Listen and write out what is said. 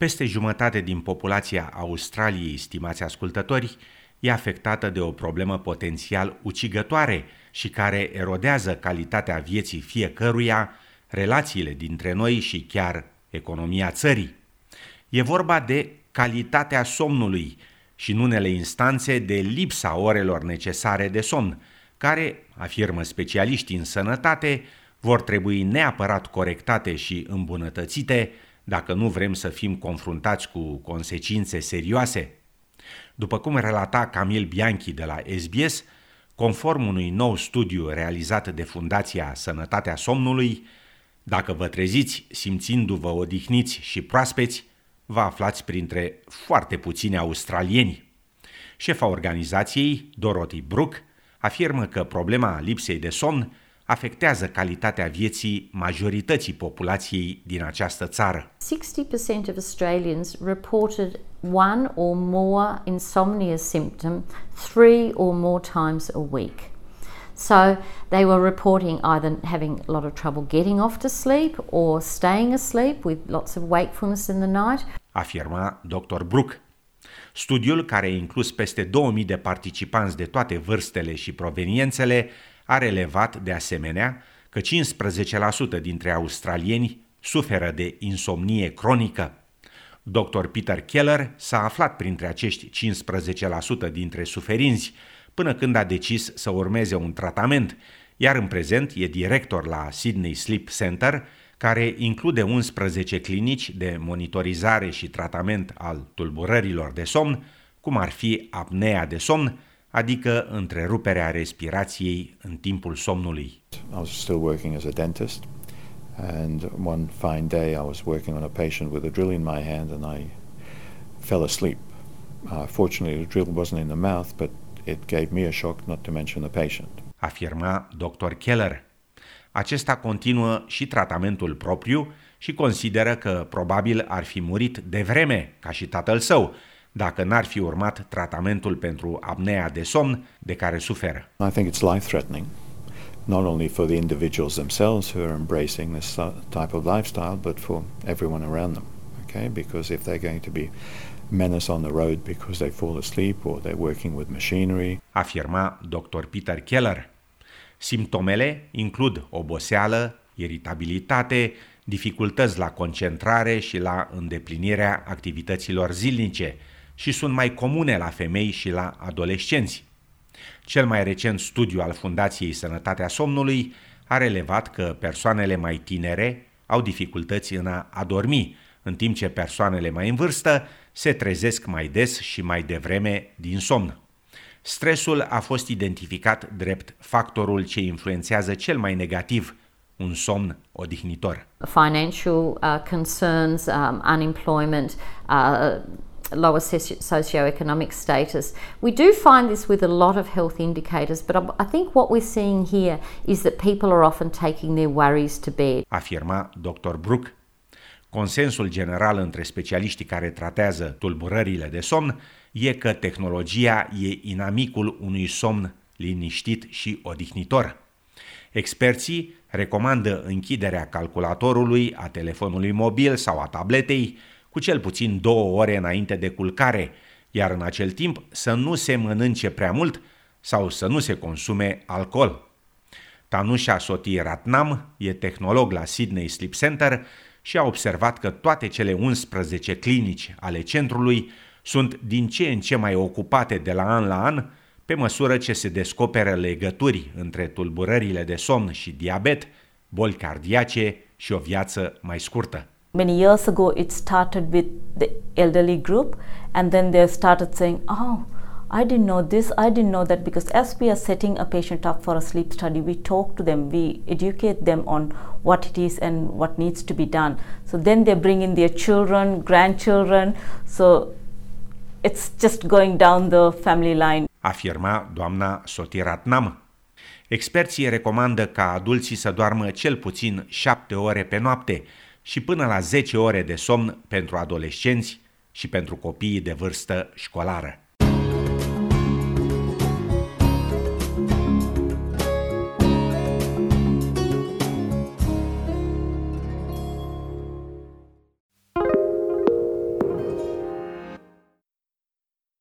Peste jumătate din populația Australiei, stimați ascultători, e afectată de o problemă potențial ucigătoare și care erodează calitatea vieții fiecăruia, relațiile dintre noi și chiar economia țării. E vorba de calitatea somnului și în unele instanțe de lipsa orelor necesare de somn, care, afirmă specialiștii în sănătate, vor trebui neapărat corectate și îmbunătățite dacă nu vrem să fim confruntați cu consecințe serioase. După cum relata Camil Bianchi de la SBS, conform unui nou studiu realizat de Fundația Sănătatea Somnului, dacă vă treziți simțindu-vă odihniți și proaspeți, vă aflați printre foarte puțini australieni. Șefa organizației, Dorothy Brook, afirmă că problema lipsei de somn afectează calitatea vieții majorității populației din această țară. 60% of Australians reported one or more insomnia symptom three or more times a week. So they were reporting either having a lot of trouble getting off to sleep or staying asleep with lots of wakefulness in the night. Afirma Dr. Brook. Studiul, care a inclus peste 2000 de participanți de toate vârstele și proveniențele, a relevat de asemenea că 15% dintre australieni suferă de insomnie cronică. Dr. Peter Keller s-a aflat printre acești 15% dintre suferinți până când a decis să urmeze un tratament, iar în prezent e director la Sydney Sleep Center, care include 11 clinici de monitorizare și tratament al tulburărilor de somn, cum ar fi apnea de somn, adică întreruperea respirației în timpul somnului. I was still working as a dentist and one fine day I was working on a patient with a drill in my hand and I fell asleep. Uh, fortunately the drill wasn't in the mouth but it gave me a shock not to mention the patient. Afirma Dr. Keller. Acesta continuă și tratamentul propriu și consideră că probabil ar fi murit de vreme, ca și tatăl său, dacă n-ar fi urmat tratamentul pentru apnea de somn de care suferă. I think it's life-threatening, not only for the individuals themselves who are embracing this type of lifestyle, but for everyone around them. Okay, because if they're going to be menace on the road because they fall asleep or they're working with machinery. Afirma Dr. Peter Keller. Simptomele includ oboseală, iritabilitate, dificultăți la concentrare și la îndeplinirea activităților zilnice, și sunt mai comune la femei și la adolescenți. Cel mai recent studiu al Fundației Sănătatea Somnului a relevat că persoanele mai tinere au dificultăți în a adormi, în timp ce persoanele mai în vârstă se trezesc mai des și mai devreme din somn. Stresul a fost identificat drept factorul ce influențează cel mai negativ un somn odihnitor. Financial uh, concerns, um, unemployment, uh, lower socioeconomic status. We do find this with a lot of health indicators, but I think what we're seeing here is that people are often taking their worries to bed. Afirma Dr. Brook. Consensul general între specialiștii care tratează tulburările de somn e că tehnologia e inamicul unui somn liniștit și odihnitor. Experții recomandă închiderea calculatorului, a telefonului mobil sau a tabletei cu cel puțin două ore înainte de culcare, iar în acel timp să nu se mănânce prea mult sau să nu se consume alcool. Tanusha Soti Ratnam e tehnolog la Sydney Sleep Center și a observat că toate cele 11 clinici ale centrului sunt din ce în ce mai ocupate de la an la an, pe măsură ce se descoperă legături între tulburările de somn și diabet, boli cardiace și o viață mai scurtă. Many years ago, it started with the elderly group, and then they started saying, Oh, I didn't know this, I didn't know that, because as we are setting a patient up for a sleep study, we talk to them, we educate them on what it is and what needs to be done. So then they bring in their children, grandchildren, so it's just going down the family line. Afirma doamna Sotiratnam. Experții recomandă ca adulții să doarmă cel puțin șapte ore pe noapte, și până la 10 ore de somn pentru adolescenți și pentru copiii de vârstă școlară.